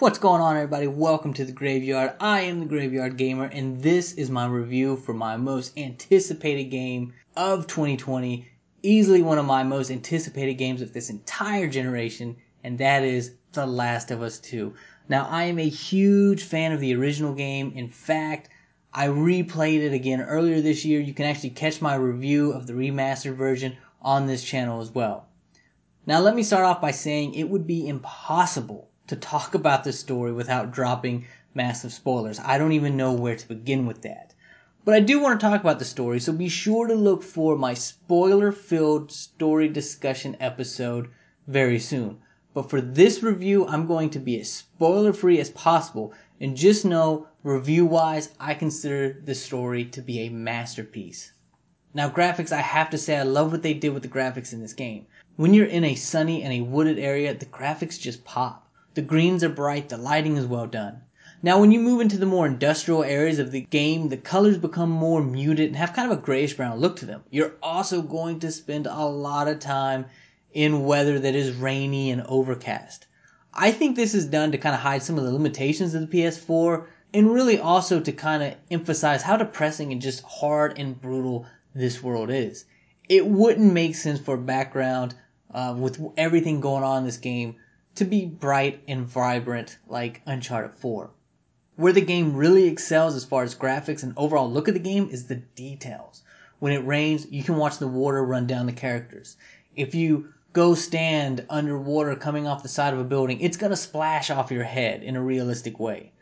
What's going on, everybody? Welcome to the Graveyard. I am the Graveyard Gamer, and this is my review for my most anticipated game of 2020. Easily one of my most anticipated games of this entire generation, and that is The Last of Us 2. Now, I am a huge fan of the original game. In fact, I replayed it again earlier this year. You can actually catch my review of the remastered version on this channel as well. Now, let me start off by saying it would be impossible to talk about this story without dropping massive spoilers. I don't even know where to begin with that. But I do want to talk about the story, so be sure to look for my spoiler filled story discussion episode very soon. But for this review, I'm going to be as spoiler free as possible. And just know, review wise, I consider this story to be a masterpiece. Now, graphics, I have to say, I love what they did with the graphics in this game. When you're in a sunny and a wooded area, the graphics just pop. The greens are bright, the lighting is well done. Now, when you move into the more industrial areas of the game, the colors become more muted and have kind of a grayish brown look to them. You're also going to spend a lot of time in weather that is rainy and overcast. I think this is done to kind of hide some of the limitations of the PS4 and really also to kind of emphasize how depressing and just hard and brutal this world is. It wouldn't make sense for background uh, with everything going on in this game to be bright and vibrant like Uncharted 4. Where the game really excels as far as graphics and overall look of the game is the details. When it rains, you can watch the water run down the characters. If you go stand underwater coming off the side of a building, it's gonna splash off your head in a realistic way.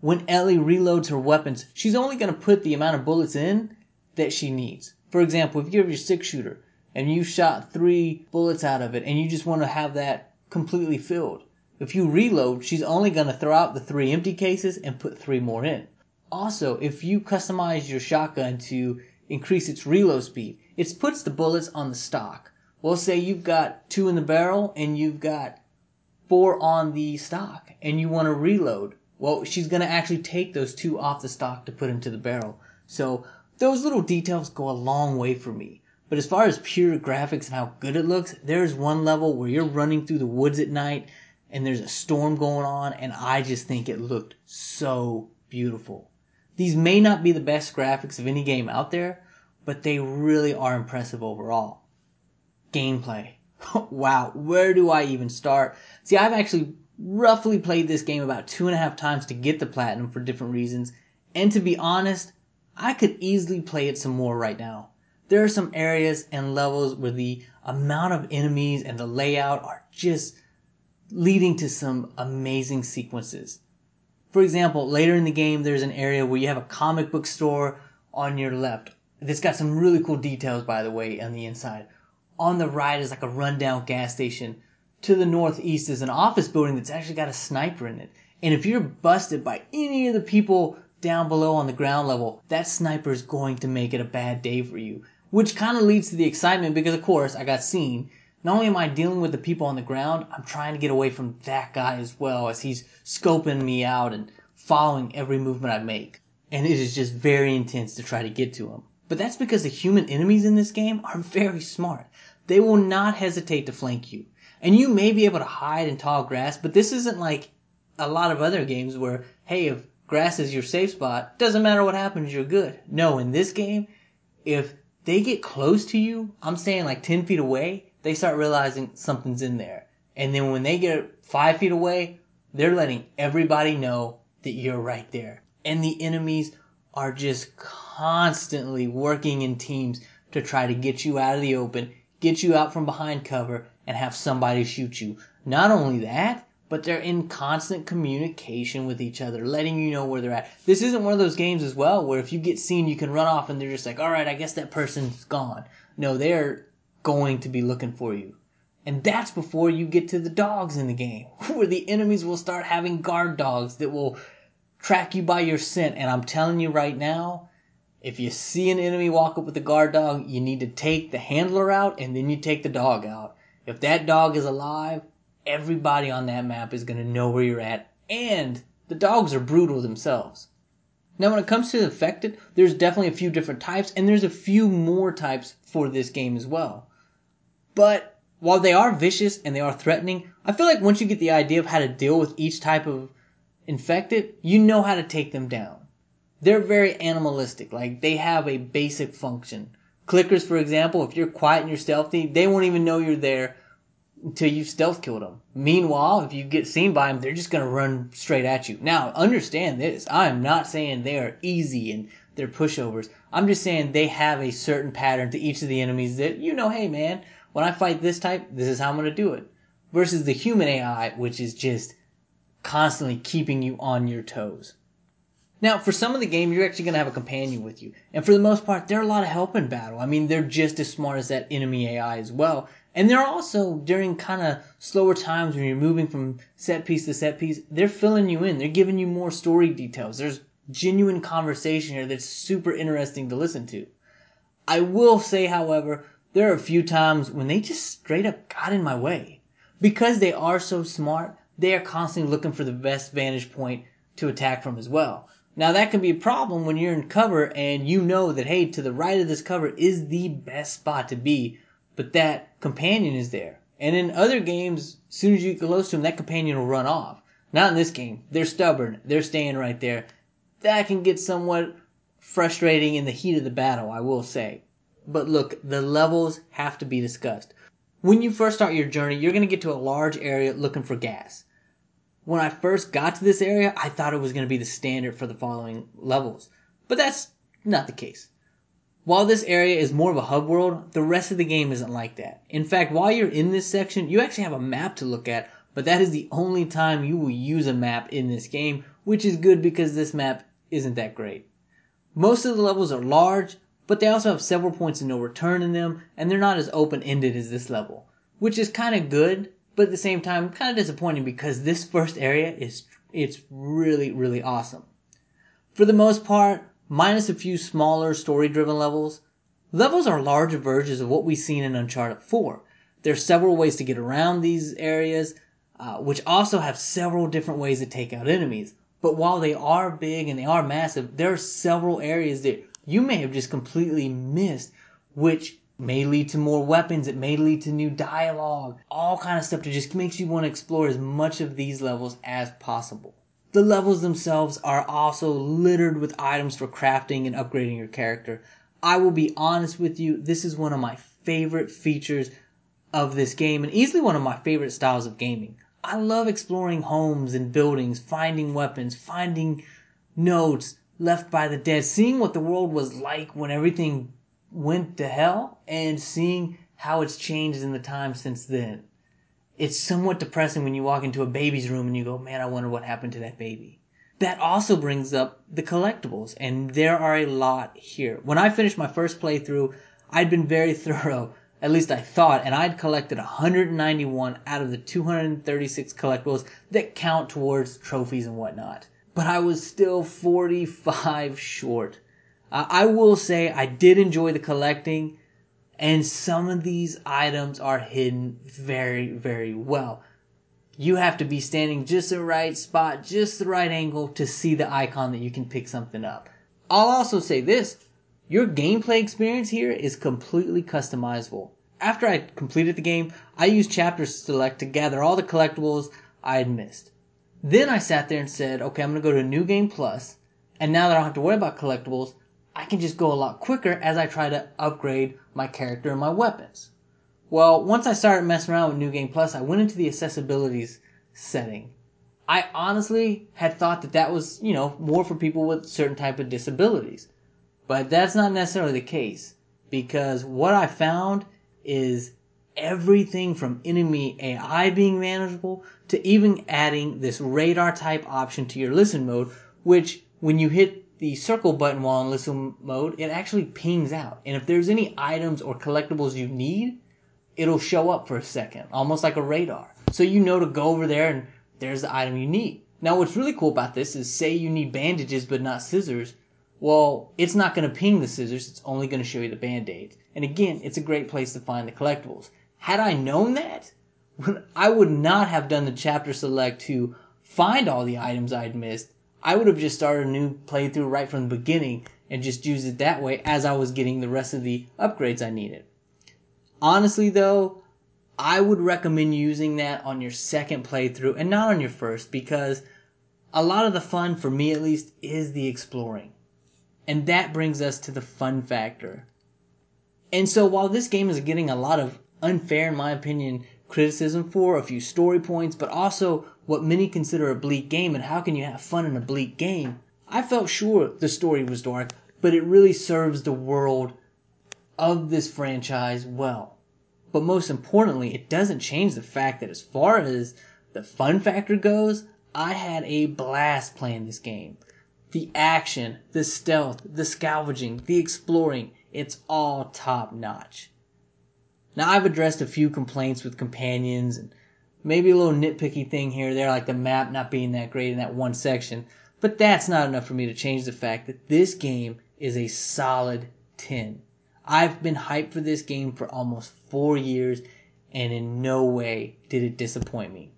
When Ellie reloads her weapons, she's only gonna put the amount of bullets in that she needs. For example, if you have your six shooter and you shot three bullets out of it and you just want to have that completely filled. If you reload, she's only going to throw out the three empty cases and put three more in. Also, if you customize your shotgun to increase its reload speed, it puts the bullets on the stock. Well, say you've got two in the barrel and you've got four on the stock and you want to reload. Well, she's going to actually take those two off the stock to put into the barrel. So those little details go a long way for me. But as far as pure graphics and how good it looks, there's one level where you're running through the woods at night and there's a storm going on and I just think it looked so beautiful. These may not be the best graphics of any game out there, but they really are impressive overall. Gameplay. wow, where do I even start? See, I've actually roughly played this game about two and a half times to get the platinum for different reasons, and to be honest, I could easily play it some more right now there are some areas and levels where the amount of enemies and the layout are just leading to some amazing sequences. For example, later in the game, there's an area where you have a comic book store on your left. That's got some really cool details, by the way, on the inside. On the right is like a rundown gas station. To the northeast is an office building that's actually got a sniper in it. And if you're busted by any of the people down below on the ground level, that sniper is going to make it a bad day for you which kind of leads to the excitement because, of course, I got seen. Not only am I dealing with the people on the ground, I'm trying to get away from that guy as well as he's scoping me out and following every movement I make. And it is just very intense to try to get to him. But that's because the human enemies in this game are very smart. They will not hesitate to flank you. And you may be able to hide in tall grass, but this isn't like a lot of other games where, hey, if grass is your safe spot, doesn't matter what happens, you're good. No, in this game, if they get close to you, I'm saying like 10 feet away, they start realizing something's in there. And then when they get five feet away, they're letting everybody know that you're right there. And the enemies are just constantly working in teams to try to get you out of the open, get you out from behind cover, and have somebody shoot you. Not only that, but they're in constant communication with each other, letting you know where they're at. This isn't one of those games as well where if you get seen, you can run off and they're just like, all right, I guess that person's gone. No, they're going to be looking for you. And that's before you get to the dogs in the game, where the enemies will start having guard dogs that will track you by your scent. And I'm telling you right now, if you see an enemy walk up with a guard dog, you need to take the handler out and then you take the dog out. If that dog is alive, everybody on that map is going to know where you're at, and the dogs are brutal themselves. Now, when it comes to infected, there's definitely a few different types, and there's a few more types for this game as well. But while they are vicious and they are threatening, I feel like once you get the idea of how to deal with each type of infected, you know how to take them down. They're very animalistic, like they have a basic function. Clickers, for example, if you're quiet and you're stealthy, they won't even know you're there until you've stealth killed them. Meanwhile, if you get seen by them, they're just gonna run straight at you. Now, understand this. I am not saying they are easy and they're pushovers. I'm just saying they have a certain pattern to each of the enemies that you know, hey man, when I fight this type, this is how I'm gonna do it. Versus the human AI, which is just constantly keeping you on your toes. Now, for some of the game, you're actually going to have a companion with you. And for the most part, they're a lot of help in battle. I mean, they're just as smart as that enemy AI as well. And they're also, during kind of slower times when you're moving from set piece to set piece, they're filling you in. They're giving you more story details. There's genuine conversation here that's super interesting to listen to. I will say, however, there are a few times when they just straight up got in my way. Because they are so smart, they are constantly looking for the best vantage point to attack from as well. Now that can be a problem when you're in cover and you know that hey, to the right of this cover is the best spot to be, but that companion is there. And in other games, as soon as you get close to them, that companion will run off. Not in this game. They're stubborn. They're staying right there. That can get somewhat frustrating in the heat of the battle, I will say. But look, the levels have to be discussed. When you first start your journey, you're going to get to a large area looking for gas when I first got to this area, I thought it was going to be the standard for the following levels. But that's not the case. While this area is more of a hub world, the rest of the game isn't like that. In fact, while you're in this section, you actually have a map to look at, but that is the only time you will use a map in this game, which is good because this map isn't that great. Most of the levels are large, but they also have several points of no return in them, and they're not as open ended as this level, which is kind of good but at the same time kind of disappointing because this first area is it's really really awesome. For the most part, minus a few smaller story driven levels, levels are larger versions of what we've seen in Uncharted 4. There's several ways to get around these areas, uh, which also have several different ways to take out enemies. But while they are big and they are massive, there are several areas that you may have just completely missed, which may lead to more weapons it may lead to new dialogue all kind of stuff that just makes you want to explore as much of these levels as possible the levels themselves are also littered with items for crafting and upgrading your character i will be honest with you this is one of my favorite features of this game and easily one of my favorite styles of gaming i love exploring homes and buildings finding weapons finding notes left by the dead seeing what the world was like when everything went to hell and seeing how it's changed in the time since then. It's somewhat depressing when you walk into a baby's room and you go, man, I wonder what happened to that baby. That also brings up the collectibles, and there are a lot here. When I finished my first playthrough, I'd been very thorough, at least I thought, and I'd collected 191 out of the 236 collectibles that count towards trophies and whatnot. But I was still 45 short. Uh, I will say I did enjoy the collecting, and some of these items are hidden very, very well. You have to be standing just the right spot, just the right angle to see the icon that you can pick something up. I'll also say this your gameplay experience here is completely customizable. After I completed the game, I used Chapter Select to gather all the collectibles I had missed. Then I sat there and said, okay, I'm going to go to New Game Plus, and now that I don't have to worry about collectibles, I can just go a lot quicker as I try to upgrade my character and my weapons. Well, once I started messing around with New Game Plus, I went into the accessibilities setting. I honestly had thought that that was, you know, more for people with certain type of disabilities. But that's not necessarily the case because what I found is everything from enemy AI being manageable to even adding this radar type option to your listen mode, which when you hit the circle button while in listen mode, it actually pings out. And if there's any items or collectibles you need, it'll show up for a second, almost like a radar. So you know to go over there and there's the item you need. Now what's really cool about this is say you need bandages but not scissors. Well, it's not going to ping the scissors, it's only going to show you the band-aids. And again, it's a great place to find the collectibles. Had I known that, I would not have done the chapter select to find all the items I'd missed. I would have just started a new playthrough right from the beginning and just used it that way as I was getting the rest of the upgrades I needed. Honestly though, I would recommend using that on your second playthrough and not on your first because a lot of the fun, for me at least, is the exploring. And that brings us to the fun factor. And so while this game is getting a lot of unfair, in my opinion, criticism for a few story points, but also what many consider a bleak game and how can you have fun in a bleak game, I felt sure the story was dark, but it really serves the world of this franchise well. But most importantly, it doesn't change the fact that as far as the fun factor goes, I had a blast playing this game. The action, the stealth, the scavenging, the exploring, it's all top notch. Now I've addressed a few complaints with companions and maybe a little nitpicky thing here or there like the map not being that great in that one section, but that's not enough for me to change the fact that this game is a solid 10. I've been hyped for this game for almost 4 years and in no way did it disappoint me.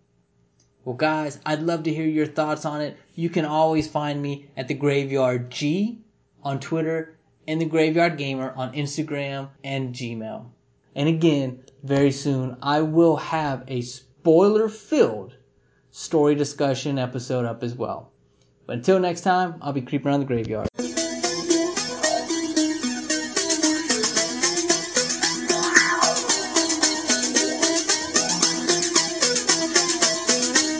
Well, guys, I'd love to hear your thoughts on it. You can always find me at the Graveyard G on Twitter and the Graveyard Gamer on Instagram and Gmail. And again, very soon, I will have a spoiler filled story discussion episode up as well. But until next time, I'll be creeping around the graveyard.